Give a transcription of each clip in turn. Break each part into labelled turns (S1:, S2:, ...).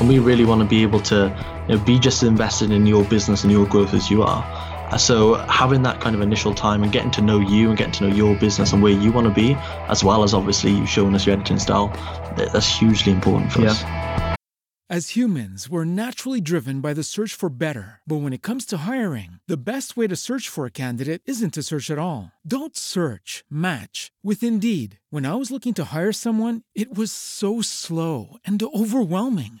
S1: And we really want to be able to you know, be just as invested in your business and your growth as you are. Uh, so having that kind of initial time and getting to know you and getting to know your business and where you want to be, as well as obviously you showing us your editing style, that's hugely important for yeah. us.
S2: As humans, we're naturally driven by the search for better. But when it comes to hiring, the best way to search for a candidate isn't to search at all. Don't search, match with Indeed. When I was looking to hire someone, it was so slow and overwhelming.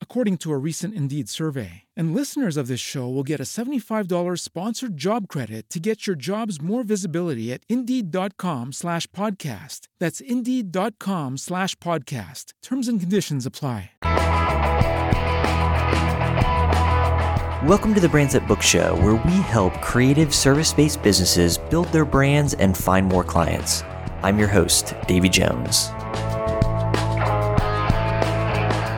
S2: according to a recent Indeed survey. And listeners of this show will get a $75 sponsored job credit to get your jobs more visibility at Indeed.com slash podcast. That's Indeed.com slash podcast. Terms and conditions apply.
S3: Welcome to the Brands That Book Show, where we help creative service based businesses build their brands and find more clients. I'm your host, Davy Jones.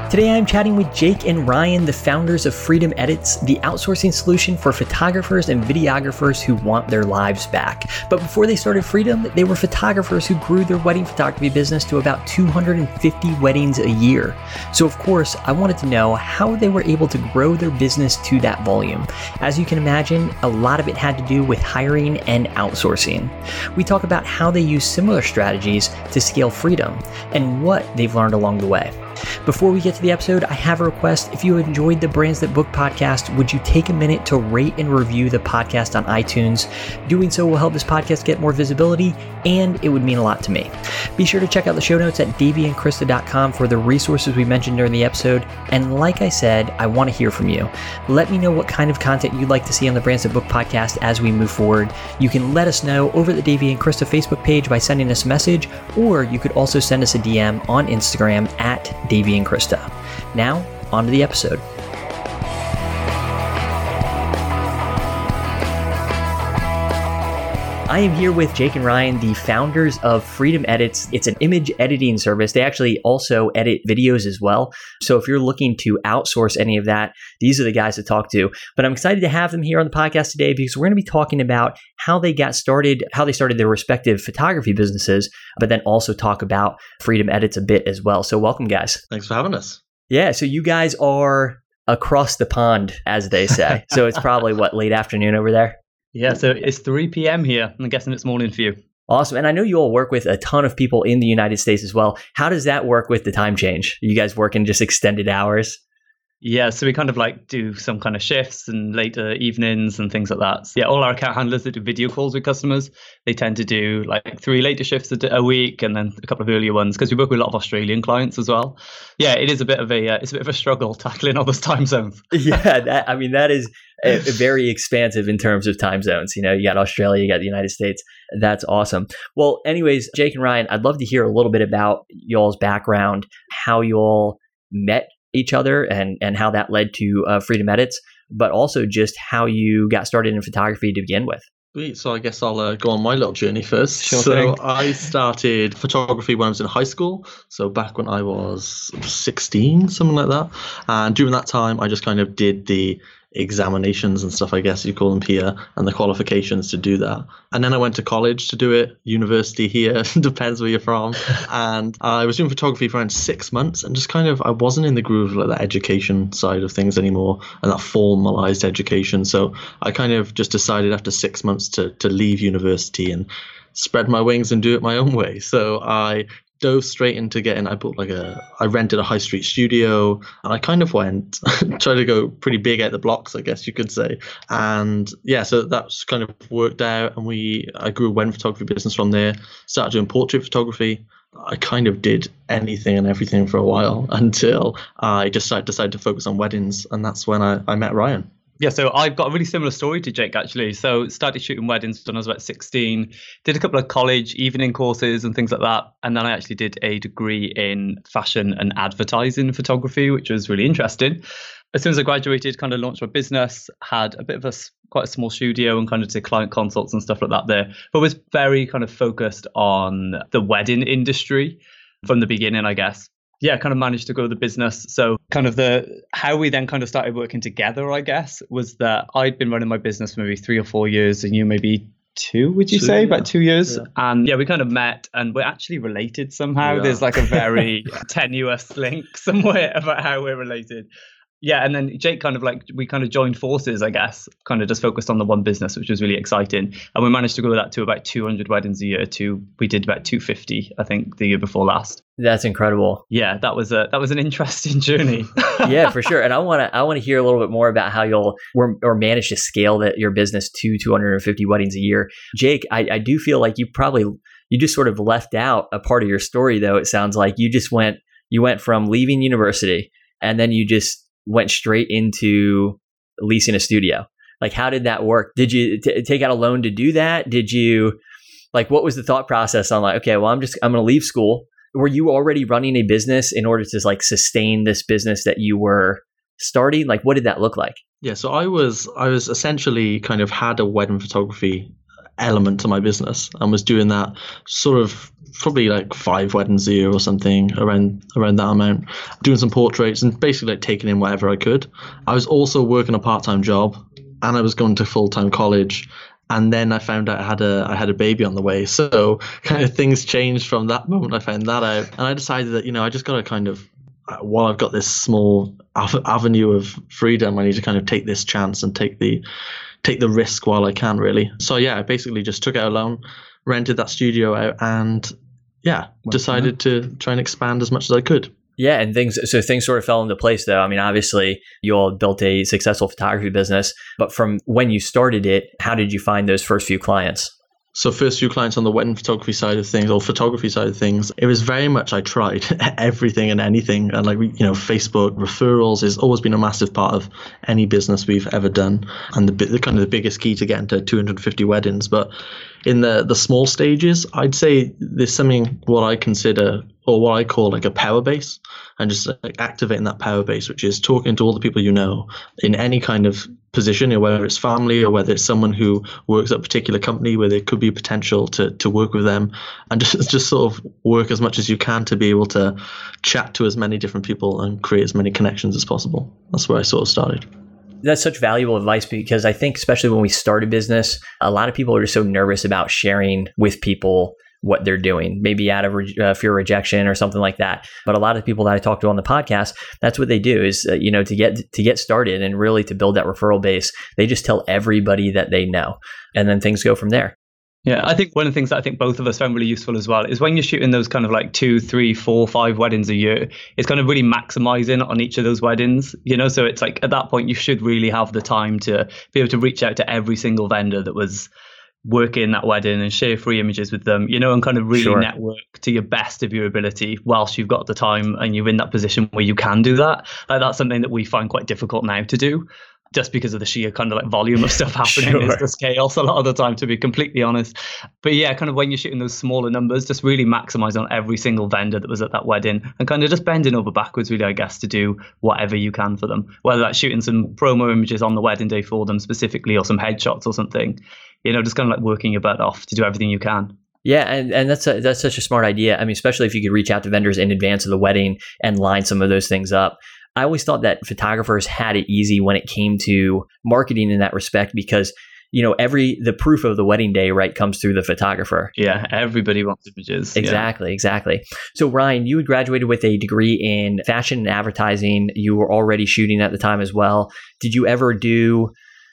S3: Today I'm chatting with Jake and Ryan, the founders of Freedom Edits, the outsourcing solution for photographers and videographers who want their lives back. But before they started Freedom, they were photographers who grew their wedding photography business to about 250 weddings a year. So, of course, I wanted to know how they were able to grow their business to that volume. As you can imagine, a lot of it had to do with hiring and outsourcing. We talk about how they use similar strategies to scale Freedom and what they've learned along the way. Before we get to the episode, I have a request. If you enjoyed the Brands That Book podcast, would you take a minute to rate and review the podcast on iTunes? Doing so will help this podcast get more visibility, and it would mean a lot to me. Be sure to check out the show notes at davyandkrista.com for the resources we mentioned during the episode. And like I said, I want to hear from you. Let me know what kind of content you'd like to see on the Brands That Book podcast as we move forward. You can let us know over the Davy and Krista Facebook page by sending us a message, or you could also send us a DM on Instagram at Davy and Krista. Now, on to the episode. I am here with Jake and Ryan, the founders of Freedom Edits. It's an image editing service. They actually also edit videos as well. So if you're looking to outsource any of that, these are the guys to talk to. But I'm excited to have them here on the podcast today because we're going to be talking about how they got started, how they started their respective photography businesses, but then also talk about Freedom Edits a bit as well. So welcome, guys.
S1: Thanks for having us.
S3: Yeah. So you guys are across the pond, as they say. so it's probably what, late afternoon over there?
S4: Yeah, so it's 3 p.m. here. I'm guessing it's morning for you.
S3: Awesome. And I know you all work with a ton of people in the United States as well. How does that work with the time change? You guys work in just extended hours?
S4: Yeah, so we kind of like do some kind of shifts and later evenings and things like that. So yeah, all our account handlers that do video calls with customers, they tend to do like three later shifts a, week and then a couple of earlier ones because we work with a lot of Australian clients as well. Yeah, it is a bit of a uh, it's a bit of a struggle tackling all those time zones.
S3: yeah, that, I mean that is a, a very expansive in terms of time zones. You know, you got Australia, you got the United States. That's awesome. Well, anyways, Jake and Ryan, I'd love to hear a little bit about y'all's background, how y'all met each other and and how that led to uh, Freedom Edits, but also just how you got started in photography to begin with.
S1: Sweet. So I guess I'll uh, go on my little journey first.
S4: Sure
S1: so
S4: thing.
S1: I started photography when I was in high school. So back when I was 16, something like that. And during that time, I just kind of did the examinations and stuff, I guess you call them here, and the qualifications to do that. And then I went to college to do it, university here, depends where you're from. and I was doing photography for around six months and just kind of, I wasn't in the groove of like that education side of things anymore and that formalized education. So I kind of just decided after six months to, to leave university and spread my wings and do it my own way. So I dove straight into getting. I bought like a. I rented a high street studio, and I kind of went tried to go pretty big at the blocks, I guess you could say. And yeah, so that's kind of worked out, and we. I grew a wedding photography business from there. Started doing portrait photography. I kind of did anything and everything for a while until I just decided to focus on weddings, and that's when I, I met Ryan.
S4: Yeah, so I've got a really similar story to Jake actually. So started shooting weddings when I was about 16, did a couple of college evening courses and things like that, and then I actually did a degree in fashion and advertising photography, which was really interesting. As soon as I graduated, kind of launched my business, had a bit of a quite a small studio and kind of did client consults and stuff like that there, but was very kind of focused on the wedding industry from the beginning, I guess yeah, kind of managed to grow the business. So kind of the how we then kind of started working together, I guess, was that I'd been running my business for maybe three or four years and you maybe two, would you two, say? Yeah. About two years. Yeah. And yeah, we kind of met and we're actually related somehow. Yeah. There's like a very tenuous link somewhere about how we're related yeah, and then Jake kind of like we kind of joined forces, I guess, kind of just focused on the one business, which was really exciting, and we managed to grow that to about 200 weddings a year. To we did about 250, I think, the year before last.
S3: That's incredible.
S4: Yeah, that was a that was an interesting journey.
S3: yeah, for sure. And I want to I want to hear a little bit more about how you'll or, or manage to scale that your business to 250 weddings a year. Jake, I, I do feel like you probably you just sort of left out a part of your story, though. It sounds like you just went you went from leaving university and then you just went straight into leasing a studio. Like, how did that work? Did you t- take out a loan to do that? Did you, like, what was the thought process on, like, okay, well, I'm just, I'm going to leave school. Were you already running a business in order to, like, sustain this business that you were starting? Like, what did that look like?
S1: Yeah, so I was, I was essentially kind of had a wedding photography element to my business and was doing that sort of probably like five weddings a year or something around around that amount doing some portraits and basically like taking in whatever i could i was also working a part-time job and i was going to full-time college and then i found out i had a i had a baby on the way so kind of things changed from that moment i found that out and i decided that you know i just got to kind of uh, while i've got this small avenue of freedom i need to kind of take this chance and take the take the risk while I can, really. So yeah, I basically just took out a loan, rented that studio out, and yeah, decided to try and expand as much as I could.
S3: Yeah, and things so things sort of fell into place though. I mean, obviously you all built a successful photography business, but from when you started it, how did you find those first few clients?
S1: So first few clients on the wedding photography side of things or photography side of things, it was very much I tried everything and anything. And like, you know, Facebook referrals has always been a massive part of any business we've ever done. And the, the kind of the biggest key to getting to 250 weddings. But in the, the small stages, I'd say there's something what I consider or what I call like a power base and just like activating that power base, which is talking to all the people you know in any kind of position, whether it's family or whether it's someone who works at a particular company where there could be potential to, to work with them and just, just sort of work as much as you can to be able to chat to as many different people and create as many connections as possible. That's where I sort of started
S3: that's such valuable advice because I think, especially when we start a business, a lot of people are just so nervous about sharing with people what they're doing, maybe out of re- uh, fear of rejection or something like that. But a lot of people that I talk to on the podcast, that's what they do is, uh, you know, to get to get started and really to build that referral base, they just tell everybody that they know, and then things go from there.
S4: Yeah, I think one of the things that I think both of us found really useful as well is when you're shooting those kind of like two, three, four, five weddings a year, it's kind of really maximizing on each of those weddings, you know. So it's like at that point, you should really have the time to be able to reach out to every single vendor that was work in that wedding and share free images with them, you know, and kind of really sure. network to your best of your ability whilst you've got the time and you're in that position where you can do that. Like that's something that we find quite difficult now to do. Just because of the sheer kind of like volume of stuff happening, sure. it's just chaos a lot of the time, to be completely honest. But yeah, kind of when you're shooting those smaller numbers, just really maximize on every single vendor that was at that wedding and kind of just bending over backwards, really, I guess, to do whatever you can for them. Whether that's shooting some promo images on the wedding day for them specifically or some headshots or something you know, just kind of like working your butt off to do everything you can.
S3: Yeah, and, and that's a, that's such a smart idea. I mean, especially if you could reach out to vendors in advance of the wedding and line some of those things up. I always thought that photographers had it easy when it came to marketing in that respect because you know every the proof of the wedding day right comes through the photographer
S4: yeah everybody wants images
S3: exactly yeah. exactly so ryan you had graduated with a degree in fashion and advertising you were already shooting at the time as well did you ever do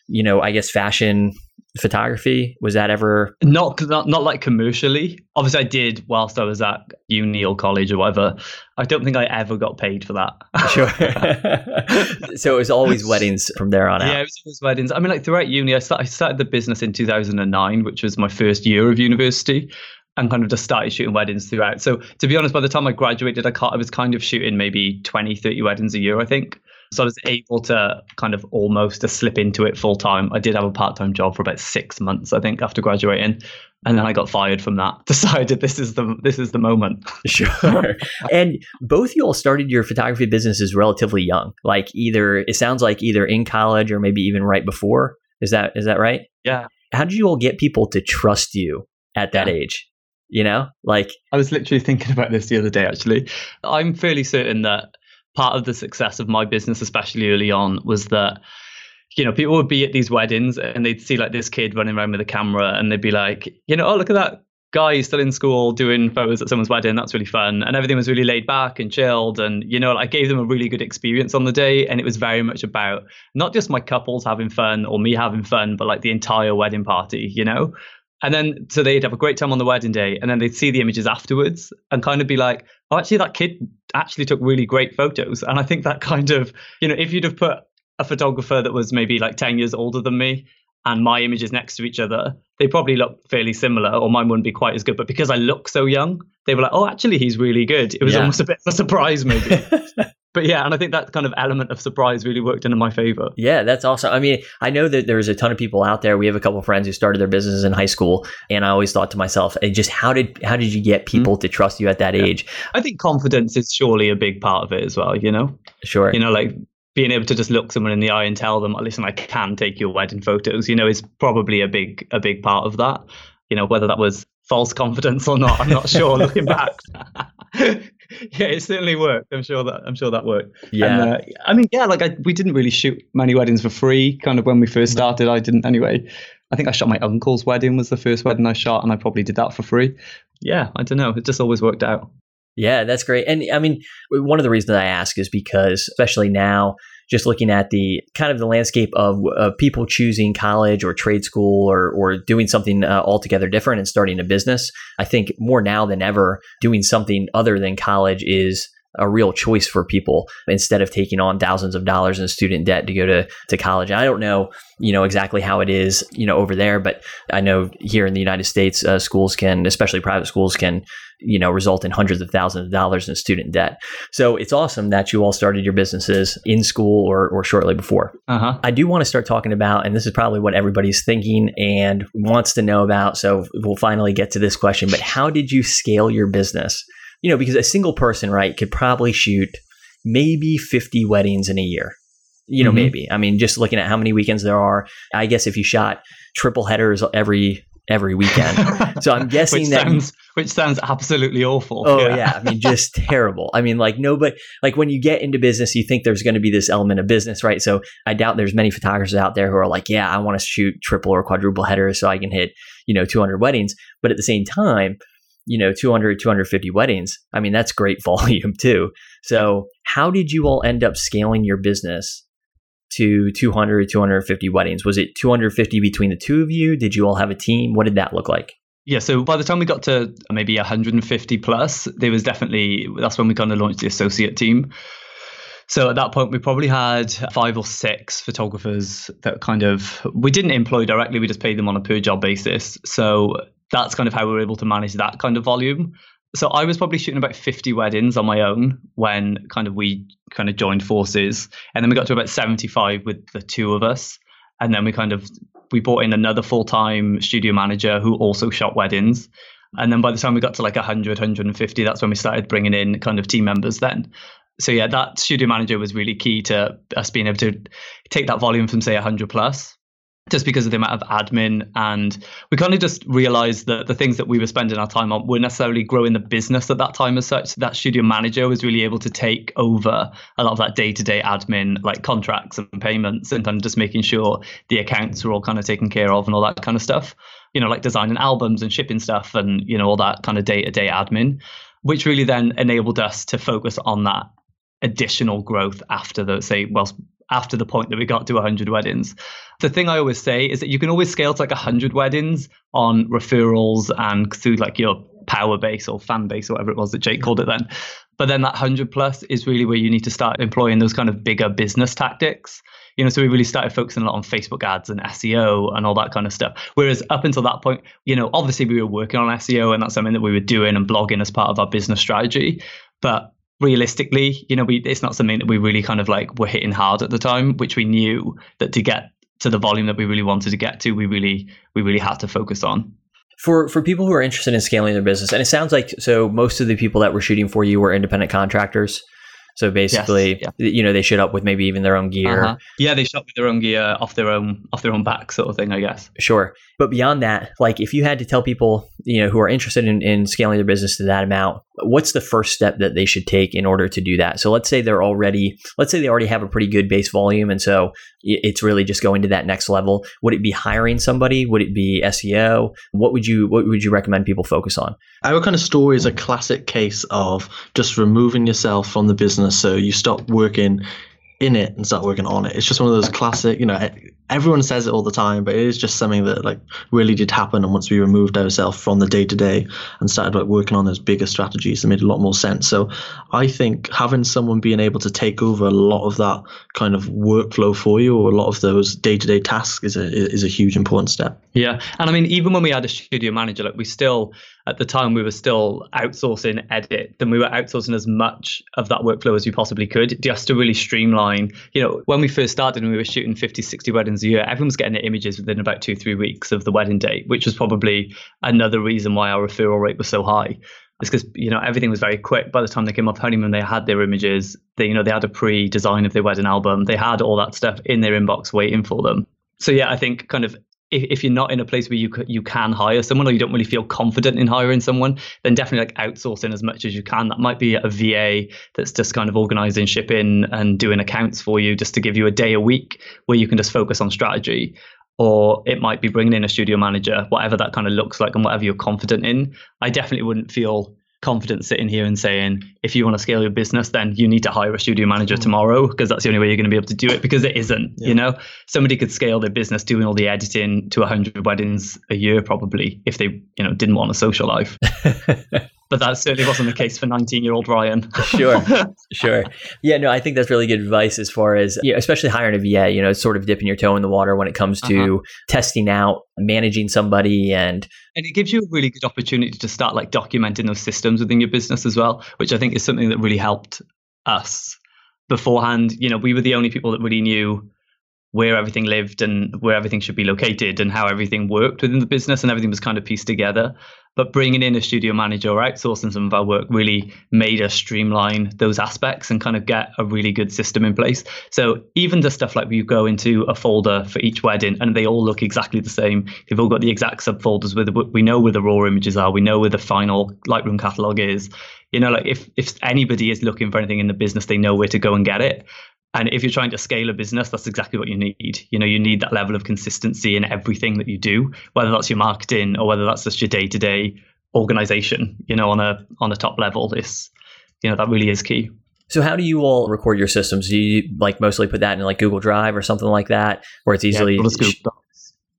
S3: you know i guess fashion photography? Was that ever
S4: not not not like commercially? Obviously, I did whilst I was at uni or college or whatever. I don't think I ever got paid for that.
S3: sure. so it was always weddings from there on
S4: out.
S3: Yeah,
S4: it was always weddings. I mean, like throughout uni, I, start, I started the business in 2009, which was my first year of university. And kind of just started shooting weddings throughout. So to be honest, by the time I graduated, I, I was kind of shooting maybe 20, 30 weddings a year, I think. So I was able to kind of almost to slip into it full time. I did have a part time job for about six months, I think, after graduating, and then I got fired from that. Decided this is the this is the moment.
S3: Sure. and both you all started your photography businesses relatively young. Like either it sounds like either in college or maybe even right before. Is that is that right?
S4: Yeah.
S3: How did you all get people to trust you at that yeah. age? You know, like
S4: I was literally thinking about this the other day. Actually, I'm fairly certain that part of the success of my business, especially early on, was that you know, people would be at these weddings and they'd see like this kid running around with a camera and they'd be like, you know, oh, look at that guy still in school doing photos at someone's wedding. That's really fun. And everything was really laid back and chilled. And, you know, I gave them a really good experience on the day. And it was very much about not just my couples having fun or me having fun, but like the entire wedding party, you know? And then, so they'd have a great time on the wedding day, and then they'd see the images afterwards and kind of be like, oh, actually, that kid actually took really great photos. And I think that kind of, you know, if you'd have put a photographer that was maybe like 10 years older than me and my images next to each other, they probably look fairly similar, or mine wouldn't be quite as good. But because I look so young, they were like, oh, actually, he's really good. It was yeah. almost a bit of a surprise, maybe. but yeah, and I think that kind of element of surprise really worked into my favor.
S3: Yeah, that's awesome. I mean, I know that there's a ton of people out there. We have a couple of friends who started their businesses in high school, and I always thought to myself, and just how did how did you get mm-hmm. people mm-hmm. to trust you at that yeah. age?
S4: I think confidence is surely a big part of it as well. You know,
S3: sure.
S4: You know, like being able to just look someone in the eye and tell them, listen, I can take your wedding photos. You know, is probably a big a big part of that. You know, whether that was false confidence or not, I'm not sure. looking back. yeah, it certainly worked. I'm sure that I'm sure that worked.
S3: Yeah, and, uh,
S4: I mean, yeah, like I, we didn't really shoot many weddings for free. Kind of when we first started, I didn't anyway. I think I shot my uncle's wedding was the first wedding I shot, and I probably did that for free. Yeah, I don't know. It just always worked out.
S3: Yeah, that's great. And I mean, one of the reasons I ask is because, especially now, just looking at the kind of the landscape of, of people choosing college or trade school or, or doing something uh, altogether different and starting a business, I think more now than ever, doing something other than college is a real choice for people instead of taking on thousands of dollars in student debt to go to, to college. I don't know, you know, exactly how it is, you know, over there, but I know here in the United States, uh, schools can, especially private schools can, you know, result in hundreds of thousands of dollars in student debt. So it's awesome that you all started your businesses in school or, or shortly before.
S4: Uh-huh.
S3: I do want to start talking about, and this is probably what everybody's thinking and wants to know about. So we'll finally get to this question, but how did you scale your business? you know, because a single person, right, could probably shoot maybe 50 weddings in a year. You know, mm-hmm. maybe. I mean, just looking at how many weekends there are, I guess if you shot triple headers every every weekend. So I'm guessing
S4: which
S3: that
S4: sounds, which sounds absolutely awful.
S3: Oh yeah. yeah. I mean just terrible. I mean like nobody like when you get into business you think there's going to be this element of business, right? So I doubt there's many photographers out there who are like, yeah, I want to shoot triple or quadruple headers so I can hit, you know, 200 weddings, but at the same time, you know 200 250 weddings i mean that's great volume too so how did you all end up scaling your business to 200 250 weddings was it 250 between the two of you did you all have a team what did that look like
S4: yeah, so by the time we got to maybe 150 plus, there was definitely that's when we kind of launched the associate team. So at that point, we probably had five or six photographers that kind of we didn't employ directly; we just paid them on a per job basis. So that's kind of how we were able to manage that kind of volume. So I was probably shooting about 50 weddings on my own when kind of we kind of joined forces. And then we got to about 75 with the two of us. And then we kind of we brought in another full-time studio manager who also shot weddings. And then by the time we got to like 100, 150, that's when we started bringing in kind of team members then. So yeah, that studio manager was really key to us being able to take that volume from say 100 plus just because of the amount of admin and we kind of just realized that the things that we were spending our time on weren't necessarily growing the business at that time as such that studio manager was really able to take over a lot of that day-to-day admin like contracts and payments and kind of just making sure the accounts were all kind of taken care of and all that kind of stuff. You know like designing albums and shipping stuff and you know all that kind of day-to-day admin which really then enabled us to focus on that additional growth after the say well after the point that we got to 100 weddings. The thing I always say is that you can always scale to like 100 weddings on referrals and through like your power base or fan base or whatever it was that Jake called it then. But then that 100 plus is really where you need to start employing those kind of bigger business tactics. You know, so we really started focusing a lot on Facebook ads and SEO and all that kind of stuff. Whereas up until that point, you know, obviously we were working on SEO and that's something that we were doing and blogging as part of our business strategy. But realistically, you know, we it's not something that we really kind of like were hitting hard at the time, which we knew that to get to the volume that we really wanted to get to, we really we really had to focus on
S3: for for people who are interested in scaling their business and it sounds like so most of the people that were shooting for you were independent contractors so basically, yes, yeah. you know, they showed up with maybe even their own gear. Uh-huh.
S4: Yeah, they shot with their own gear off their own off their own back, sort of thing, I guess.
S3: Sure, but beyond that, like if you had to tell people, you know, who are interested in, in scaling their business to that amount, what's the first step that they should take in order to do that? So let's say they're already, let's say they already have a pretty good base volume, and so it's really just going to that next level. Would it be hiring somebody? Would it be SEO? What would you What would you recommend people focus on?
S1: Our kind of story is a classic case of just removing yourself from the business, so you stop working in it and start working on it. It's just one of those classic, you know, everyone says it all the time, but it is just something that like really did happen. And once we removed ourselves from the day to day and started like working on those bigger strategies, it made a lot more sense. So I think having someone being able to take over a lot of that kind of workflow for you or a lot of those day to day tasks is a is a huge important step.
S4: Yeah, and I mean, even when we had a studio manager, like we still at the time we were still outsourcing edit then we were outsourcing as much of that workflow as we possibly could just to really streamline. You know when we first started and we were shooting 50 60 weddings a year everyone was getting their images within about two three weeks of the wedding date which was probably another reason why our referral rate was so high. It's because you know everything was very quick. By the time they came off honeymoon they had their images. They you know they had a pre-design of their wedding album. They had all that stuff in their inbox waiting for them. So yeah i think kind of if, if you're not in a place where you you can hire someone or you don't really feel confident in hiring someone, then definitely like outsourcing as much as you can. That might be a VA that's just kind of organizing shipping and doing accounts for you just to give you a day a week where you can just focus on strategy. Or it might be bringing in a studio manager, whatever that kind of looks like and whatever you're confident in. I definitely wouldn't feel confident sitting here and saying, if you want to scale your business, then you need to hire a studio manager mm. tomorrow because that's the only way you're going to be able to do it because it isn't. Yeah. You know, somebody could scale their business doing all the editing to 100 weddings a year probably if they, you know, didn't want a social life. but that certainly wasn't the case for 19 year old Ryan.
S3: sure, sure. Yeah, no, I think that's really good advice as far as, yeah, especially hiring a VA, you know, sort of dipping your toe in the water when it comes to uh-huh. testing out, managing somebody and.
S4: And it gives you a really good opportunity to start like documenting those systems within your business as well, which I think is something that really helped us beforehand. You know, we were the only people that really knew where everything lived and where everything should be located and how everything worked within the business and everything was kind of pieced together. But bringing in a studio manager or outsourcing some of our work really made us streamline those aspects and kind of get a really good system in place. So even the stuff like we go into a folder for each wedding and they all look exactly the same. They've all got the exact subfolders with we know where the raw images are, we know where the final Lightroom catalog is. You know, like if if anybody is looking for anything in the business, they know where to go and get it. And if you're trying to scale a business, that's exactly what you need. You know, you need that level of consistency in everything that you do, whether that's your marketing or whether that's just your day-to-day organization, you know, on a on a top level. This, you know, that really is key.
S3: So how do you all record your systems? Do you like mostly put that in like Google Drive or something like that, where it's easily yeah,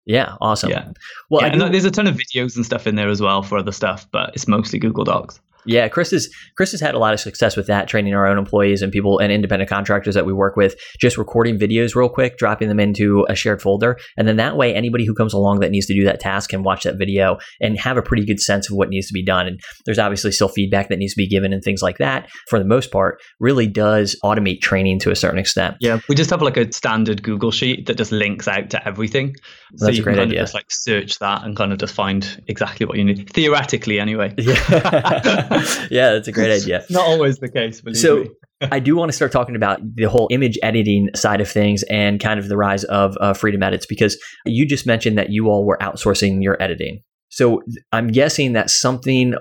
S3: yeah, awesome.
S4: Yeah. Well, yeah, and there's a ton of videos and stuff in there as well for other stuff, but it's mostly Google Docs.
S3: Yeah, Chris has Chris has had a lot of success with that, training our own employees and people and independent contractors that we work with, just recording videos real quick, dropping them into a shared folder, and then that way anybody who comes along that needs to do that task can watch that video and have a pretty good sense of what needs to be done. And there's obviously still feedback that needs to be given and things like that. For the most part, really does automate training to a certain extent.
S4: Yeah, we just have like a standard Google sheet that just links out to everything, so
S3: that's
S4: you
S3: a great
S4: can
S3: idea.
S4: just like search that and kind of just find exactly what you need theoretically, anyway.
S3: Yeah. yeah, that's a great idea.
S4: Not always the case,
S3: so I do want to start talking about the whole image editing side of things and kind of the rise of uh, Freedom Edits because you just mentioned that you all were outsourcing your editing. So I'm guessing that something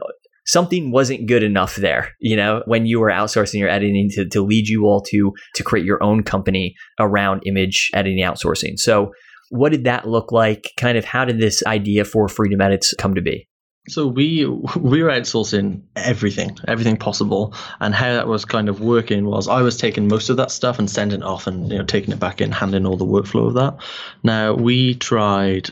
S3: something wasn't good enough there, you know, when you were outsourcing your editing to, to lead you all to to create your own company around image editing outsourcing. So what did that look like? Kind of how did this idea for Freedom Edits come to be?
S1: So we we were outsourcing everything, everything possible, and how that was kind of working was I was taking most of that stuff and sending it off, and you know taking it back in, handing all the workflow of that. Now we tried,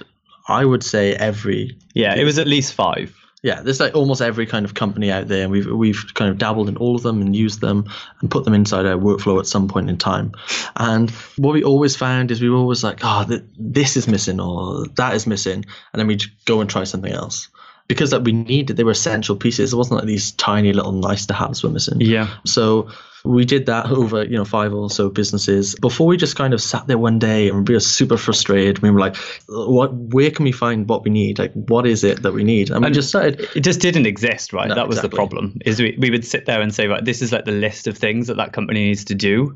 S1: I would say every
S4: yeah, it was at least five.
S1: yeah, there's like almost every kind of company out there, and we've we've kind of dabbled in all of them and used them and put them inside our workflow at some point in time. And what we always found is we were always like, oh, th- this is missing or that is missing, and then we go and try something else because that we needed they were essential pieces. It wasn't like these tiny little nice to haves were missing.
S4: Yeah.
S1: So we did that over you know five or so businesses before we just kind of sat there one day and we were super frustrated we were like what where can we find what we need like what is it that we need and,
S4: And
S1: we just started
S4: it just didn't exist right
S1: No,
S4: that was
S1: exactly.
S4: the problem is we, we would sit there and say right this is like the list of things that that company needs to do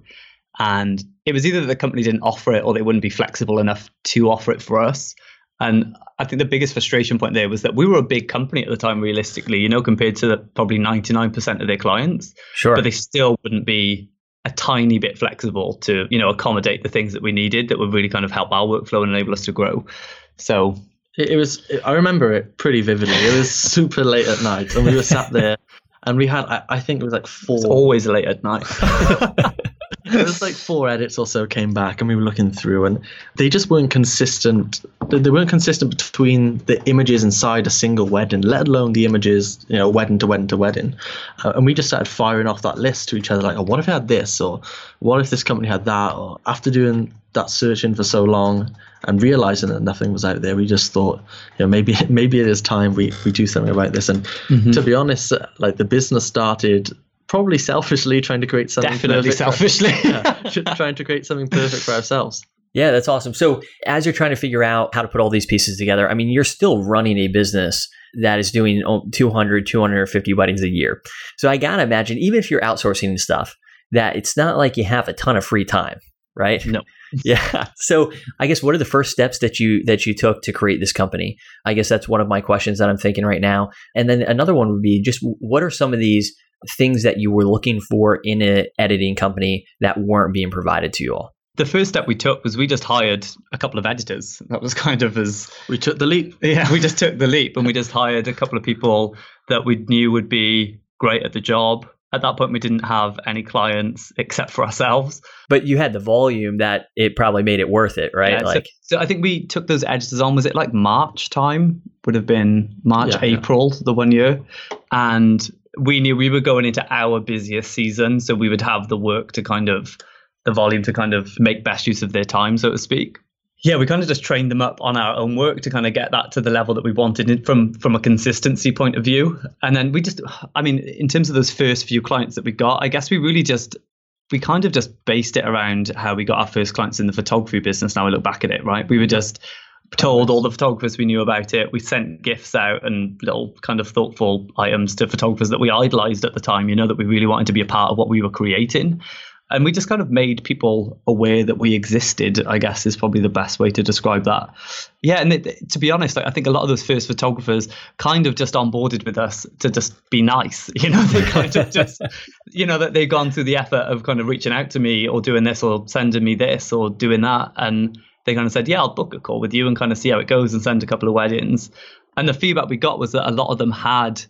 S4: and it was either that the company didn't offer it or they wouldn't be flexible enough to offer it for us and i think the biggest frustration point there was that we were a big company at the time realistically you know compared to the, probably 99% of their clients.
S3: Sure.
S4: but they still wouldn't be a tiny bit flexible to you know accommodate the things that we needed that would really kind of help our workflow and enable us to grow. So
S1: it, it was i remember it pretty vividly. It was super late at night and we were sat there and we had i, I think it was like four
S4: it's always late at night
S1: it was like four edits or so came back and we were looking through and they just weren't consistent. They weren't consistent between the images inside a single wedding let alone the images you know wedding to wedding to wedding. Uh, and we just started firing off that list to each other like oh what if I had this? Or what if this company had that? Or after doing that searching for so long and realizing that nothing was out there we just thought you know maybe maybe it is time we, we do something about this. And to be honest like the business started probably selfishly trying to create something
S4: definitely selfishly
S1: yeah, trying to create something perfect for ourselves.
S3: Yeah, that's awesome. So, as you're trying to figure out how to put all these pieces together, I mean, you're still running a business that is doing oh, 200, 250 weddings a year. So, I got to imagine, even if you're outsourcing stuff, that it's not like you have a ton of free time, right?
S4: No.
S3: Yeah. So, I guess what are the first steps that you that you took to create this company? I guess that's one of my questions that I'm thinking right now. And then another one would be just what are some of these things that you were looking for in an editing company that weren't being provided to you all?
S4: the first step we took was we just hired a couple of editors. That was kind of as
S1: We took the leap.
S4: yeah, we just took the leap and we just hired a couple of people that we knew would be great at the job. At that point, we didn't have any clients except for ourselves.
S3: but you had the volume that it probably made it worth it, right?
S4: Yeah, so-
S3: like,
S4: so, I think we took those editors on. Was it like March time? Would have been March,
S1: Yeah, yeah.
S4: April, the one year, and we knew we were going into our busiest season, so we would have the work to kind of the volume to kind of make best use of their time, so to speak. Yeah, we kind of just trained them up on our own work to kind of get that to the level that we wanted from from a consistency point of view. And then we just, I mean, in terms of those first few clients that we got, I guess we really just we kind of just based it around how we got our first clients in the photography business. Now I look back at it, right? We were just told all the photographers we knew about it. We sent gifts out and little kind of thoughtful items to photographers that we idolized at the time, you know, that we really wanted to be a part of what we were creating. And we just kind of made people aware that we existed, I guess is probably the best way to describe that. Yeah, and it, to be honest, like, I think a lot of those first photographers kind of just onboarded with us to just be nice. You know, they kind of just, you know, that they've gone through the effort of kind of reaching out to me or doing this or sending me this or doing that. And they kind of said, yeah, I'll book a call with you and kind of see how it goes and send a couple of weddings. And the feedback we got was that a lot of them had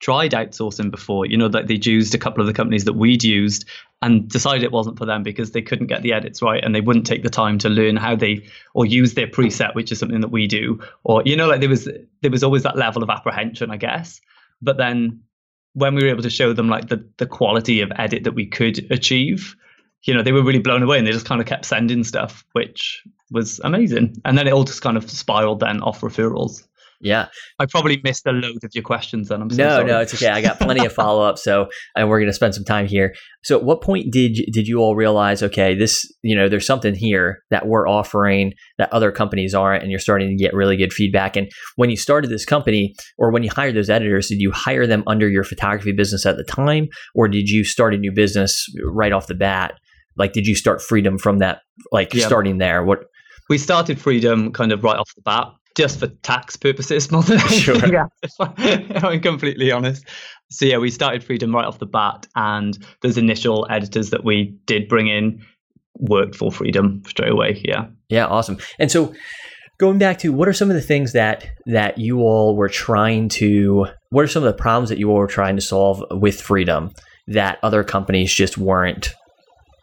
S4: tried outsourcing before, you know, that they'd used a couple of the companies that we'd used and decided it wasn't for them because they couldn't get the edits right and they wouldn't take the time to learn how they or use their preset, which is something that we do. Or, you know, like there was there was always that level of apprehension, I guess. But then when we were able to show them like the the quality of edit that we could achieve, you know, they were really blown away and they just kind of kept sending stuff, which was amazing. And then it all just kind of spiraled then off referrals.
S3: yeah.
S4: I probably missed a load of your questions then. I'm so
S3: no,
S4: sorry.
S3: no, it's okay. I got plenty of follow up. So, and we're going to spend some time here. So, at what point did did you all realize, okay, this, you know, there's something here that we're offering that other companies aren't, and you're starting to get really good feedback? And when you started this company, or when you hired those editors, did you hire them under your photography business at the time, or did you start a new business right off the bat? Like, did you start Freedom from that, like
S4: Yeah.
S3: starting there? What?
S4: we started freedom kind of right off the bat just for tax purposes more than
S3: Sure.
S4: else, if I- if I'm completely honest. So yeah, we started freedom right off the bat, and those initial editors that we did bring in worked for freedom straight away. Yeah.
S3: Yeah, awesome. And so going back to what are some of the things that that you all were trying to what are some of the problems that you all were trying to solve with freedom that other companies just weren't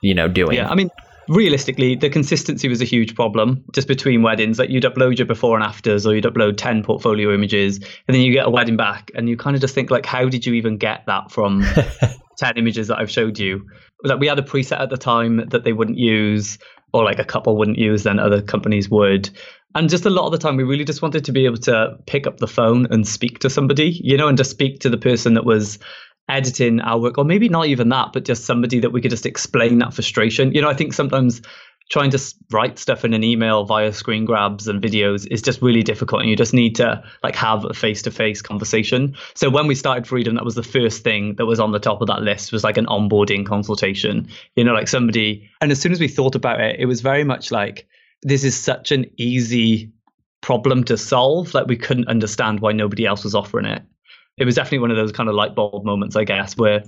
S3: you know doing
S4: Yeah, I mean, realistically, the consistency was a huge problem just between weddings. Like you'd upload your before and afters, or you'd upload 10 portfolio images, and then you get a wedding back, and you kind of just think, like, how did you even get that from 10 images that I've showed you? Like we had a preset at the time that they wouldn't use, or like a couple wouldn't use, then other companies would. And just a lot of the time, we really just wanted to be able to pick up the phone and speak to somebody, you know, and just speak to the person that was editing our work, or maybe not even that, but just somebody that we could just explain that frustration. You know, I think sometimes trying to write stuff in an email via screen grabs and videos is just really difficult and you just need to like have a face-to-face conversation. So when we started freedom that was the first thing that was on the top of that list was like an onboarding consultation. You know like somebody and as soon as we thought about it it was very much like this is such an easy problem to solve like we couldn't understand why nobody else was offering it it was definitely one of those kind of light bulb moments, I guess, where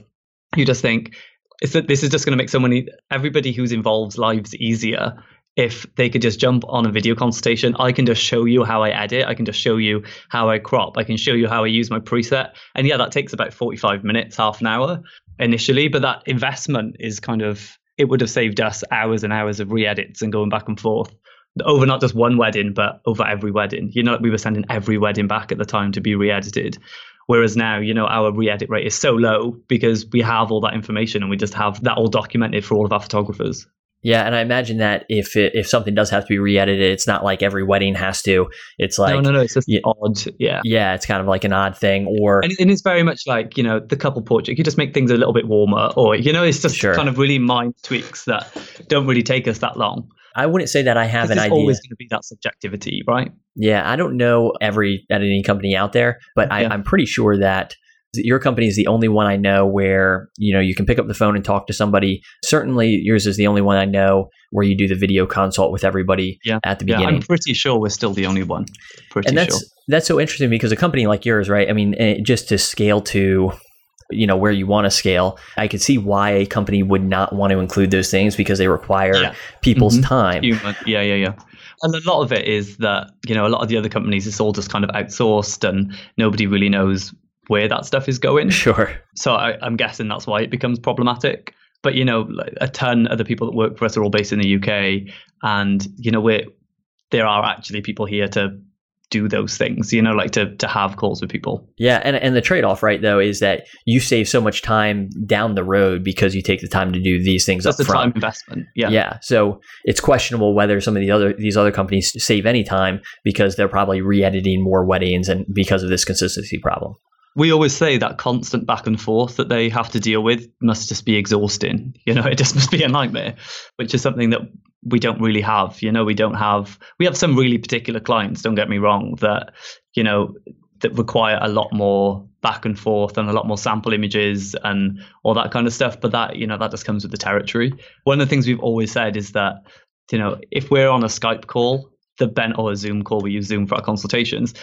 S4: you just think it's that this is just going to make so many everybody who's involved's lives easier if they could just jump on a video consultation. I can just show you how I edit. I can just show you how I crop. I can show you how I use my preset. And yeah, that takes about 45 minutes, half an hour initially, but that investment is kind of it would have saved us hours and hours of re-edits and going back and forth over not just one wedding, but over every wedding. You know, we were sending every wedding back at the time to be re-edited. Whereas now, you know, our re-edit rate is so low because we have all that information and we just have that all documented for all of our photographers.
S3: Yeah, and I imagine that if it, if something does have to be re-edited, it's not like every wedding has to. It's like
S4: no, no, no. It's just yeah, odd. Yeah,
S3: yeah. It's kind of like an odd thing, or
S4: and, and, it's very much like you know the couple portrait. You just make things a little bit warmer, or you know, it's just sure. kind of really mind tweaks that don't really take us that long.
S3: I wouldn't say that I have an idea.
S4: always going to be that subjectivity, right?
S3: Yeah, I don't know every editing company out there, but I, I'm pretty sure that your company is the only one I know where you know you can pick up the phone and talk to somebody. Certainly, yours is the only one I know where you do the video consult with everybody yeah. at the beginning.
S4: Yeah, I'm pretty sure we're still the only one. Pretty
S3: and that's
S4: sure.
S3: that's so interesting because a company like yours, right? I mean, eh, just to scale to you know where you want to scale i could see why a company would not want to include those things because they require yeah. people's mm-hmm. time
S4: Human. yeah yeah yeah and a lot of it is that you know a lot of the other companies it's all just kind of outsourced and nobody really knows where that stuff is going
S3: sure
S4: so I, i'm guessing that's why it becomes problematic but you know a ton of the people that work for us are all based in the uk and you know we're there are actually people here to do those things, you know, like to to have calls with people.
S3: Yeah, and and the trade off, right, though, is that you save so much time down the road because you take the time to do these things
S4: That's
S3: up
S4: the
S3: front.
S4: time investment. Yeah.
S3: Yeah. So it's questionable whether some of the other these other companies save any time because they're probably re-editing more weddings and because of this consistency problem
S4: we always say that constant back and forth that they have to deal with must just be exhausting. You know, it just must be a nightmare, which is something that we don't really have. You know, we don't have, we have some really particular clients, don't get me wrong, that, you know, that require a lot more back and forth and a lot more sample images and all that kind of stuff. But that, you know, that just comes with the territory. One of the things we've always said is that, you know, if we're on a Skype call, the ben or a Zoom call, we use Zoom for our consultations.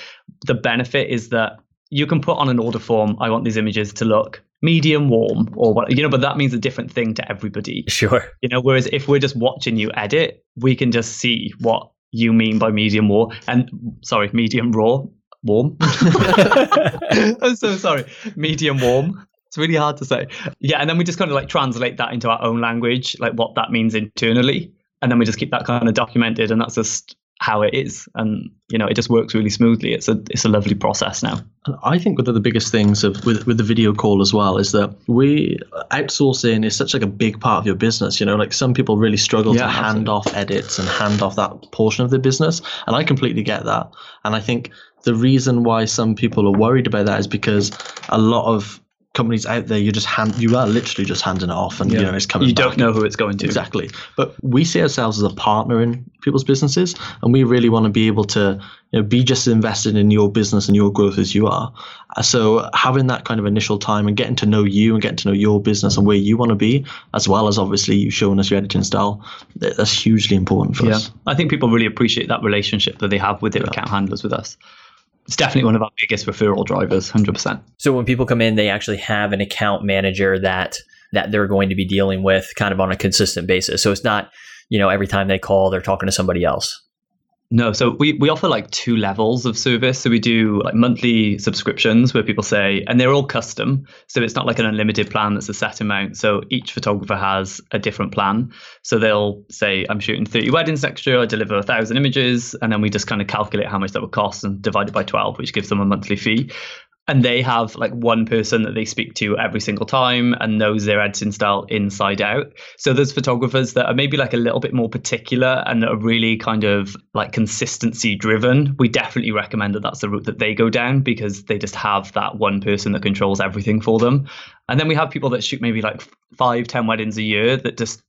S4: The benefit is that you can put on an order form, I want these images to look medium warm or what, you know, but that means a different thing to everybody.
S3: Sure.
S4: You know, whereas if we're just watching you edit, we can just see what you mean by medium raw and sorry, medium raw, warm. I'm so sorry. Medium warm. It's really hard to say. Yeah, and then we just kind of like translate that into our own language, like what that means internally. And then we just keep that kind of documented and that's just how it is. And you know it just works really smoothly. It's a it's a lovely process now.
S1: I think one of the biggest things of with, with the video call as well is that we outsourcing is such like a big part of your business you know like some people really struggle yeah, to absolutely. hand off edits and hand off that portion of the business. And i completely get that. And i think the reason why some people are worried about that is because a lot of companies out there, you just hand, you are literally just handing it off, and yeah. you know it's coming.
S4: You don't know who it's going to
S1: exactly. But we see ourselves as a partner in people's businesses, and we really want to be able to you know, be just invested in your business and your growth as you are. So having that kind of initial time and getting to know you and getting to know your business and where you want to be, as well as obviously you showing us your editing style, that's hugely important for yeah. us.
S4: I think people really appreciate that relationship that they have with their yeah. account handlers with us it's definitely one of our biggest referral drivers 100%
S3: so when people come in they actually have an account manager that that they're going to be dealing with kind of on a consistent basis. So it's not you know every time they call they're talking to somebody else
S4: No, so we, we offer like two levels of service. So we do like monthly subscriptions where people say, and they're all custom. So it's not like an unlimited plan that's a set amount. So each photographer has a different plan. So they'll say, I'm shooting 30 weddings next year, I deliver a thousand images. And then we just kind of calculate how much that would cost and divide it by 12, which gives them a monthly fee and they have like one person that they speak to every single time and knows their editing style inside out. So there's photographers that are maybe like a little bit more particular and that are really kind of like consistency driven. We definitely recommend that that's the route that they go down because they just have that one person that controls everything for them. And then we have people that shoot maybe like five, ten weddings a year that just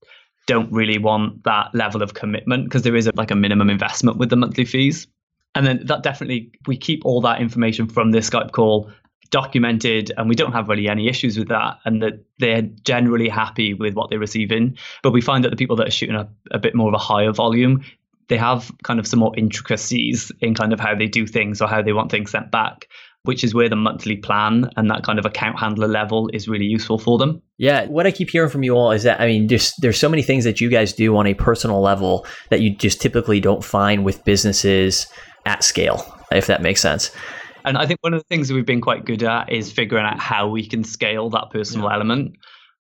S4: don't really want that level of commitment because there is a, like a minimum investment with the monthly fees. And then that definitely, we keep all that information from this Skype call documented and we don't have really any issues with that and that they're generally happy with what they're receiving but we find that the people that are shooting a, a bit more of a higher volume they have kind of some more intricacies in kind of how they do things or how they want things sent back which is where the monthly plan and that kind of account handler level is really useful for them.
S3: Yeah, what I keep hearing from you all is that I mean, just there's so many things that you guys do on a personal level that you just typically don't find with businesses at scale, if that makes sense.
S4: And I think one of the things that we've been quite good at is figuring out how we can scale that personal yeah. element.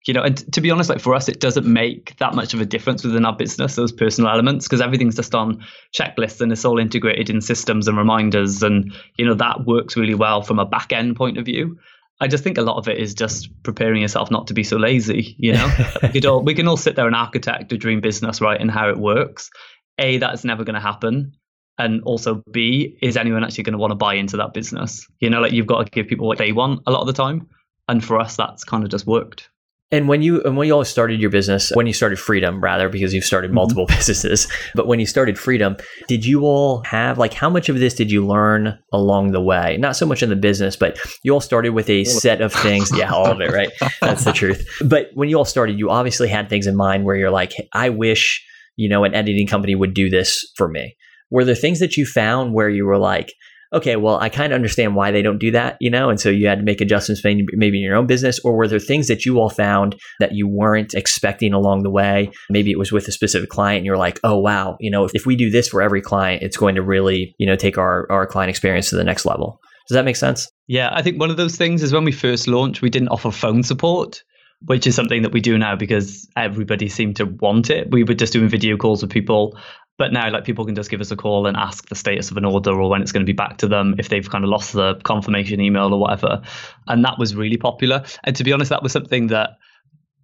S4: You know, and t- to be honest, like for us, it doesn't make that much of a difference within our business, those personal elements, because everything's just on checklists and it's all integrated in systems and reminders. And, you know, that works really well from a back end point of view. I just think a lot of it is just preparing yourself not to be so lazy. You know, we, all, we can all sit there and architect a dream business, right, and how it works. A, that's never going to happen and also b is anyone actually going to want to buy into that business you know like you've got to give people what they want a lot of the time and for us that's kind of just worked
S3: and when you and when you all started your business, when you started Freedom, rather, because you've started mm-hmm. multiple mm-hmm. businesses, but when you started Freedom, did you all have like how much of this did you learn along the way? Not so much in the business, but you all started with a set of things. yeah, all of it, right? That's the truth. But when you all started, you obviously had things in mind where you're like, I wish you know an editing company would do this for me were there things that you found where you were like, okay, well, I kind of understand why they don't do that, you know, and so you had to make adjustments maybe in your own business, or were there things that you all found that you weren't expecting along the way? Maybe it was with a specific client, and you're like, oh wow, you know, if, if we do this for every client, it's going to really, you know, take our our client experience to the next level. Does that make sense?
S4: Yeah, I think one of those things is when we first launched, we didn't offer phone support which is something that we do now because everybody seemed to want it. We were just doing video calls with people but now, like people can just give us a call and ask the status of an order or when it's going to be back to them if they've kind of lost the confirmation email or whatever. And that was really popular. And to be honest, that was something that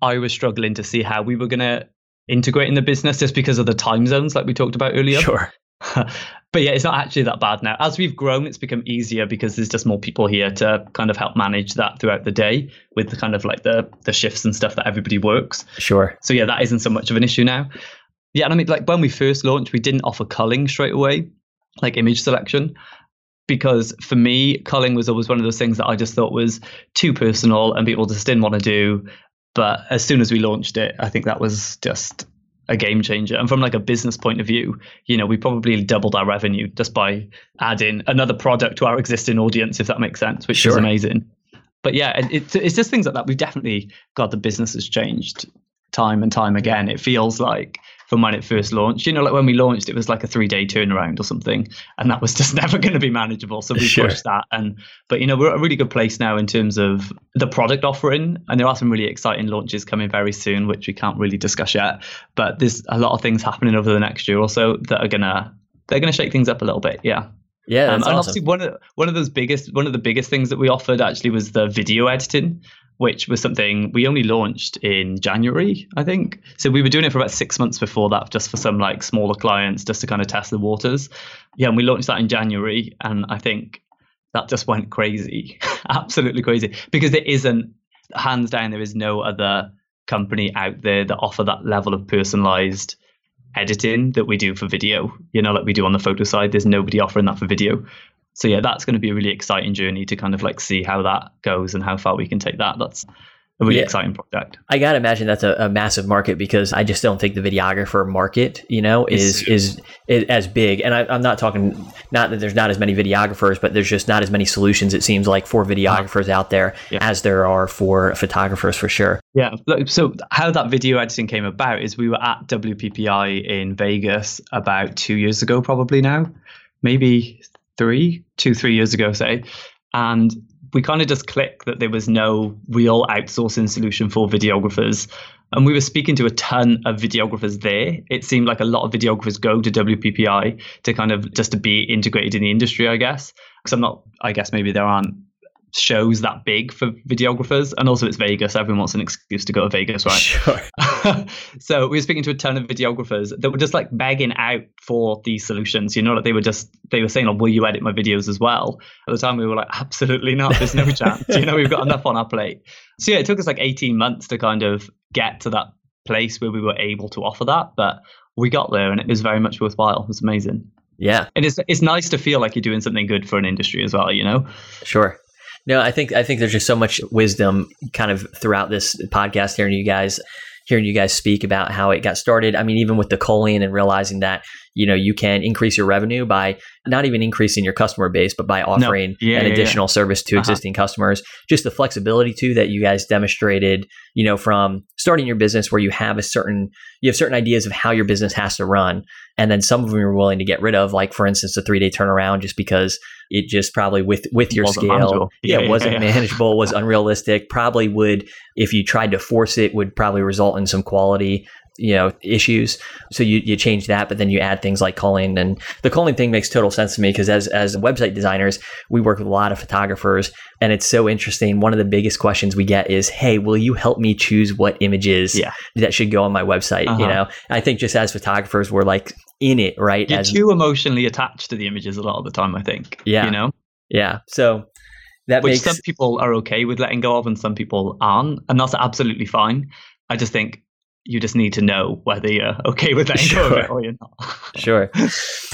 S4: I was struggling to see how we were going to integrate in the business just because of the time zones, like we talked about earlier.
S3: Sure.
S4: but yeah, it's not actually that bad now. As we've grown, it's become easier because there's just more people here to kind of help manage that throughout the day with the kind of like the the shifts and stuff that everybody works.
S3: Sure.
S4: So yeah, that isn't so much of an issue now. Yeah, and I mean, like when we first launched, we didn't offer culling straight away, like image selection, because for me, culling was always one of those things that I just thought was too personal and people just didn't want to do. But as soon as we launched it, I think that was just a game changer. And from like a business point of view, you know, we probably doubled our revenue just by adding another product to our existing audience, if that makes sense, which sure. is amazing. But yeah, it, it's just things like that. We've definitely got the business has changed time and time again. It feels like from when it first launched. You know, like when we launched, it was like a three day turnaround or something, and that was just never going to be manageable. So we sure. pushed that. And but you know, we're at a really good place now in terms of the product offering, and there are some really exciting launches coming very soon, which we can't really discuss yet. But there's a lot of things happening over the next year or so that are gonna they're gonna shake things up a little bit. Yeah.
S3: Yeah, um,
S4: and
S3: awesome.
S4: obviously one of one of those biggest one of the biggest things that we offered actually was the video editing which was something we only launched in January, I think. So we were doing it for about six months before that, just for some like smaller clients, just to kind of test the waters. Yeah, and we launched that in January, and I think that just went crazy, absolutely crazy, because there isn't, hands down, there is no other company out there that offer that level of personalized editing that we do for video. You know, like we do on the photo side. There's nobody offering that for video so yeah, that's going to be a really exciting journey to kind of like see how that goes and how far we can take that. That's a really
S3: Yeah.
S4: exciting project.
S3: I gotta imagine that's a, a massive market because I just don't think the videographer market, you know, is is, is as big. And I, I'm not talking not that there's not as many videographers, but there's just not as many solutions. It seems like for videographers out there
S4: Yeah.
S3: as there are for photographers for sure.
S4: Yeah. look, So how that video editing came about is we were at WPPI in Vegas about two years ago, probably now, maybe three, two, three years ago, say, and we kind of just clicked that there was no real outsourcing solution for videographers. And we were speaking to a ton of videographers there. It seemed like a lot of videographers go to WPPI to kind of just to be integrated in the industry, I guess. Because I'm not, I guess maybe there aren't shows that big for videographers. And also it's Vegas. Everyone wants an excuse to go to Vegas, right?
S3: Sure.
S4: so we were speaking to a ton of videographers that were just like begging out for these solutions. You know, like they were just they were saying, "Oh, will you edit my videos as well?" At the time, we were like, "Absolutely not. There's no chance." You know, we've got enough on our plate. So yeah, it took us like 18 months to kind of get to that place where we were able to offer that, but we got there, and it was very much worthwhile. It was amazing,
S3: Yeah,
S4: and it's it's nice to feel like you're doing something good for an industry as well. You know.
S3: sure. No, I think I think there's just so much wisdom kind of throughout this podcast hearing you guys hearing you guys speak about how it got started. I mean, even with the culling and realizing that, you know, you can increase your revenue by not even increasing your customer base, but by offering
S4: Yeah,
S3: an
S4: yeah, yeah.
S3: additional service to
S4: Uh-huh.
S3: existing customers. Just the flexibility too that you guys demonstrated, you know, from starting your business where you have a certain you have certain ideas of how your business has to run. And then some of them you're willing to get rid of, like for instance, the three day turnaround just because it just probably with with your
S4: Wasn't
S3: scale
S4: manageable.
S3: yeah,
S4: Yeah,
S3: it wasn't
S4: yeah, yeah.
S3: manageable was unrealistic probably would if you tried to force it would probably result in some quality you know issues so you, you change that but then you add things like culling and the culling thing makes total sense to me because as as website designers we work with a lot of photographers and it's so interesting one of the biggest questions we get is hey will you help me choose what images
S4: Yeah.
S3: that should go on my website you
S4: Uh-huh.
S3: know i think just as photographers we're like in it right
S4: You're
S3: as
S4: too emotionally attached to the images a lot of the time. I think.
S3: Yeah.
S4: You know.
S3: yeah so that
S4: which
S3: makes
S4: some people are okay with letting go of and some people aren't and that's absolutely fine i just think you just need to know whether you're okay with letting go of it
S3: Sure.
S4: or you're not
S3: Sure.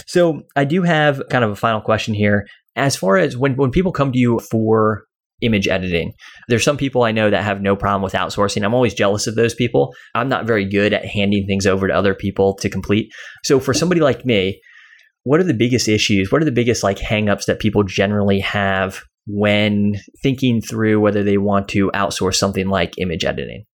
S3: So I do have kind of a final question here. As far as when, when people come to you for image editing, there's some people I know that have no problem with outsourcing. I'm always jealous of those people. I'm not very good at handing things over to other people to complete. So for somebody like me, what are the biggest issues? What are the biggest like hangups that people generally have when thinking through whether they want to outsource something like image editing?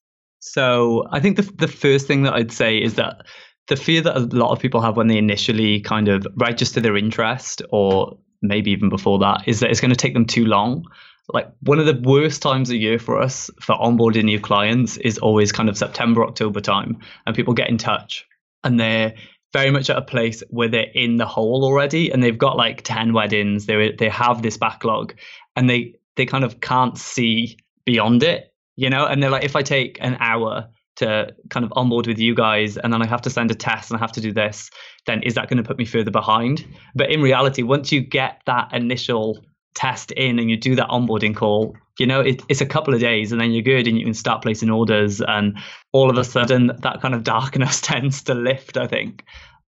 S4: So i think the, the first thing that i'd say is that the fear that a lot of people have when they initially kind of register their interest or maybe even before that is that it's going to take them too long. Like one of the worst times a year for us for onboarding new clients is always kind of September, October time, and people get in touch and they're very much at a place where they're in the hole already and they've got like 10 weddings, they they have this backlog and they they kind of can't see beyond it, you know, and they're like if I take an hour to kind of onboard with you guys and then I have to send a test and I have to do this, then is that going to put me further behind? But in reality, once you get that initial test in and you do that onboarding call, you know, it, it's a couple of days and then you're good and you can start placing orders. And all of a sudden, that kind of darkness tends to lift, I think.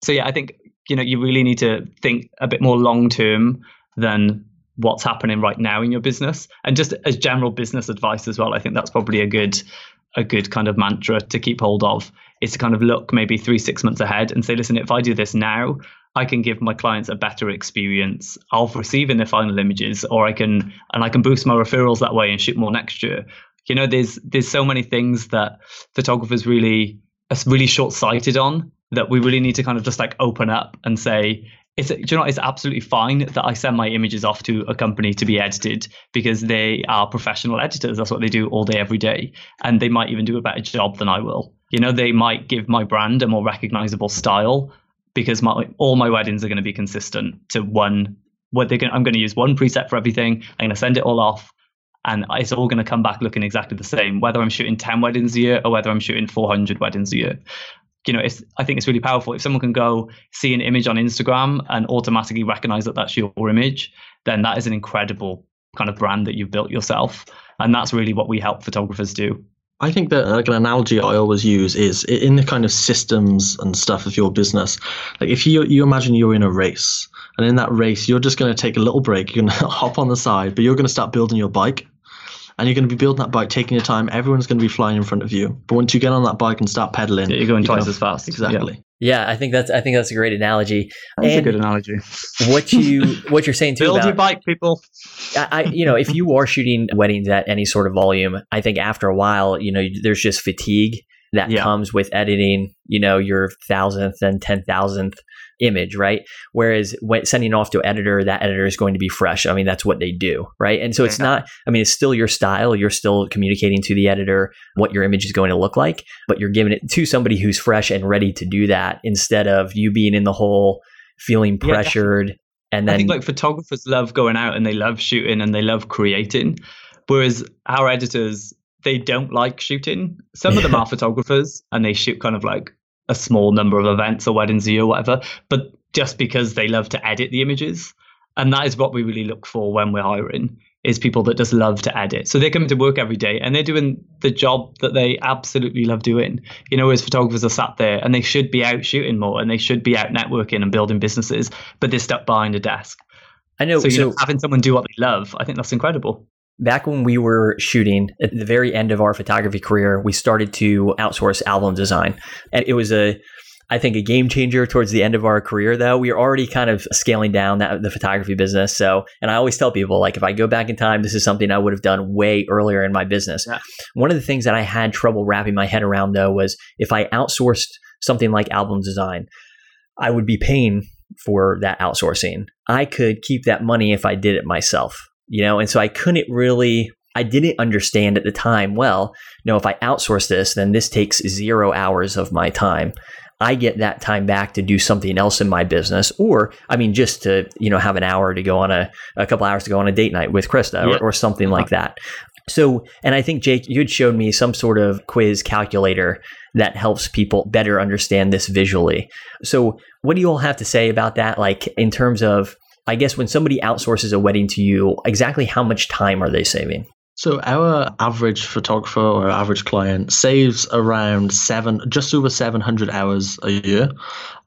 S4: So, yeah, I think, you know, you really need to think a bit more long term than what's happening right now in your business. And just as general business advice as well, I think that's probably a good a good kind of mantra to keep hold of is to kind of look maybe three, six months ahead and say, listen, if I do this now, I can give my clients a better experience of receiving their final images, or I can and I can boost my referrals that way and shoot more next year. You know, there's there's so many things that photographers really are really short sighted on that we really need to kind of just like open up and say, it's you know it's absolutely fine that I send my images off to a company to be edited because they are professional editors. That's what they do all day, every day, and they might even do a better job than I will. You know, they might give my brand a more recognizable style because my all my weddings are going to be consistent to one. What they're going, I'm going to use one preset for everything. I'm going to send it all off, and it's all going to come back looking exactly the same. Whether I'm shooting 10 weddings a year or whether I'm shooting 400 weddings a year, you know, it's I think it's really powerful. If someone can go see an image on Instagram and automatically recognize that that's your image, then that is an incredible kind of brand that you've built yourself, and that's really what we help photographers do.
S1: I think that like an analogy I always use is in the kind of systems and stuff of your business. Like if you you imagine you're in a race, and in that race you're just going to take a little break, you're going to hop on the side, but you're going to start building your bike. And you're going to be building that bike, taking your time. Everyone's going to be flying in front of you. But once you get on that bike and start pedaling,
S4: Yeah, you're going
S1: you
S4: twice
S1: can-
S4: as fast.
S1: Exactly.
S3: Yeah, I think that's I think that's a great analogy.
S4: That's a good analogy.
S3: what you what you're saying too
S4: Build
S3: about
S4: your bike, people.
S3: I, I, you know, if you are shooting weddings at any sort of volume, I think after a while, you know, there's just fatigue that
S4: Yeah.
S3: comes with editing, you know, your thousandth and ten thousandth image, right? Whereas when sending off to editor, that editor is going to be fresh. I mean, that's what they do, right? And so it's
S4: Yeah.
S3: not, I mean, it's still your style. You're still communicating to the editor what your image is going to look like, but you're giving it to somebody who's fresh and ready to do that instead of you being in the hole, feeling
S4: Yeah,
S3: pressured. And
S4: I
S3: then,
S4: think like photographers love going out and they love shooting and they love creating, whereas our editors they don't like shooting. Some of them are photographers and they shoot kind of like a small number of events or weddings a year or whatever, but just because they love to edit the images, and that is what we really look for when we're hiring is people that just love to edit. So they come to work every day and they're doing the job that they absolutely love doing. You know, as photographers are sat there and they should be out shooting more and they should be out networking and building businesses, but they're stuck behind a desk.
S3: I know,
S4: So,
S3: so
S4: know, having someone do what they love, I think that's incredible.
S3: Back when we were shooting at the very end of our photography career, we started to outsource album design. And it was a I think a game changer towards the end of our career though. We were already kind of scaling down that the photography business. So, and I always tell people like if I go back in time, this is something I would have done way earlier in my business.
S4: Yeah.
S3: One of the things that I had trouble wrapping my head around though was if I outsourced something like album design, I would be paying for that outsourcing. I could keep that money if I did it myself, you know, and so I couldn't really. I didn't understand at the time. Well, no, if I outsource this, then this takes zero hours of my time. I get that time back to do something else in my business, or I mean, just to you know have an hour to go on a a couple hours to go on a date night with Krista
S4: Yeah.
S3: or, or something like that. So, and I think Jake, you had shown me some sort of quiz calculator that helps people better understand this visually. So, what do you all have to say about that? Like, in terms of, I guess, when somebody outsources a wedding to you, exactly how much time are they saving?
S1: So our average photographer or average client saves around seven, just over seven hundred hours a year,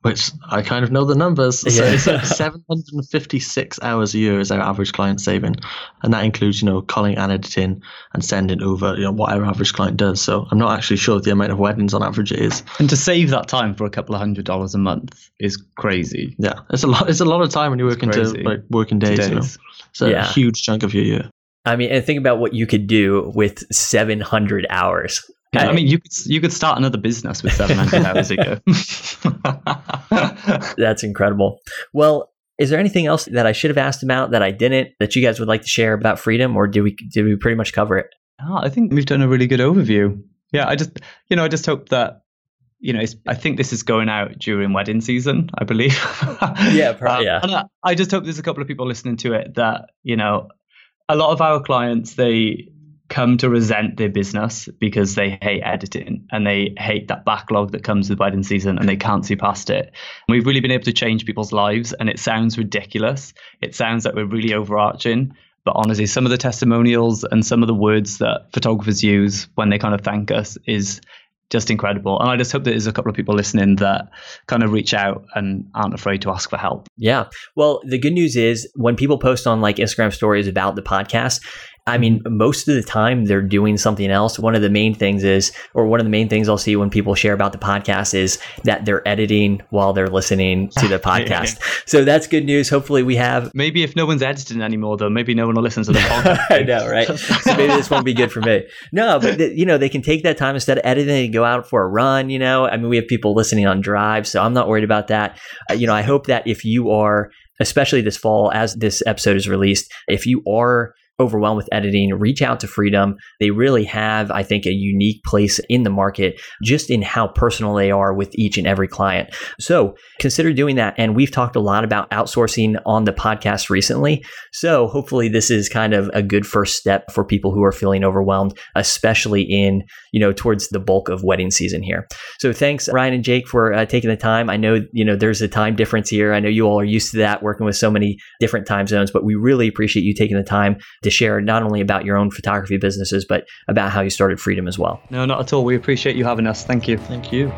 S1: which I kind of know the numbers. So
S3: Yeah.
S1: it's seven hundred and fifty-six hours a year is our average client saving, and that includes you know culling and editing and sending over you know what our average client does. So I'm not actually sure the amount of weddings on average it is.
S4: And to save that time for a couple of hundred dollars a month is crazy.
S1: Yeah, it's a lot. It's a lot of time when you work into
S4: crazy.
S1: like working days. You know,
S4: So
S1: it's a huge chunk of your year.
S3: I mean, and think about what you could do with 700 hours.
S4: Yeah, I mean, you could you could start another business with seven hundred hours a year.
S3: That's incredible. Well, is there anything else that I should have asked about that I didn't that you guys would like to share about freedom, or did we did we pretty much cover it?
S4: Ah, I think we've done a really good overview. Yeah, I just you know I just hope that you know it's, I think this is going out during wedding season, I believe.
S3: Yeah,
S4: Uh,
S3: yeah.
S4: And I, I just hope there's a couple of people listening to it that you know a lot of our clients they come to resent their business because they hate editing and they hate that backlog that comes with wedding season and they can't see past it. We've really been able to change people's lives and it sounds ridiculous. It sounds like we're really overarching, but honestly, some of the testimonials and some of the words that photographers use when they kind of thank us is just incredible. And I just hope that there's a couple of people listening that kind of reach out and aren't afraid to ask for help.
S3: Yeah. Well, the good news is when people post on like Instagram stories about the podcast, I mean, most of the time they're doing something else. One of the main things is, or one of the main things I'll see when people share about the podcast is that they're editing while they're listening to the podcast. So that's good news. Hopefully, we have.
S4: Maybe if no one's editing anymore, though, maybe no one will listen to the podcast.
S3: I know, right? So maybe this won't be good for me. No, but th- you know, they can take that time instead of editing and go out for a run. You know, I mean, we have people listening on drive, so I'm not worried about that. Uh, you know, I hope that if you are, especially this fall, as this episode is released, if you are overwhelmed with editing, reach out to Freedom. They really have, I think, a unique place in the market just in how personal they are with each and every client. So consider doing that. And we've talked a lot about outsourcing on the podcast recently. So hopefully this is kind of a good first step for people who are feeling overwhelmed, especially in, you know, towards the bulk of wedding season here. So thanks Ryan and Jake for uh, taking the time. I know, you know, there's a time difference here. I know you all are used to that working with so many different time zones, but we really appreciate you taking the time to share not only about your own photography businesses, but about how you started Freedom as well.
S4: no, not at all. We appreciate you having us. Thank you.
S1: Thank you.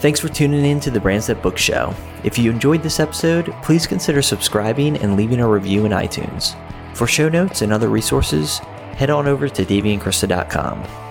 S3: Thanks for tuning in to the Brands That Book Show. If you enjoyed this episode, please consider subscribing and leaving a review in iTunes. For show notes and other resources, head on over to daveyandkrista.com.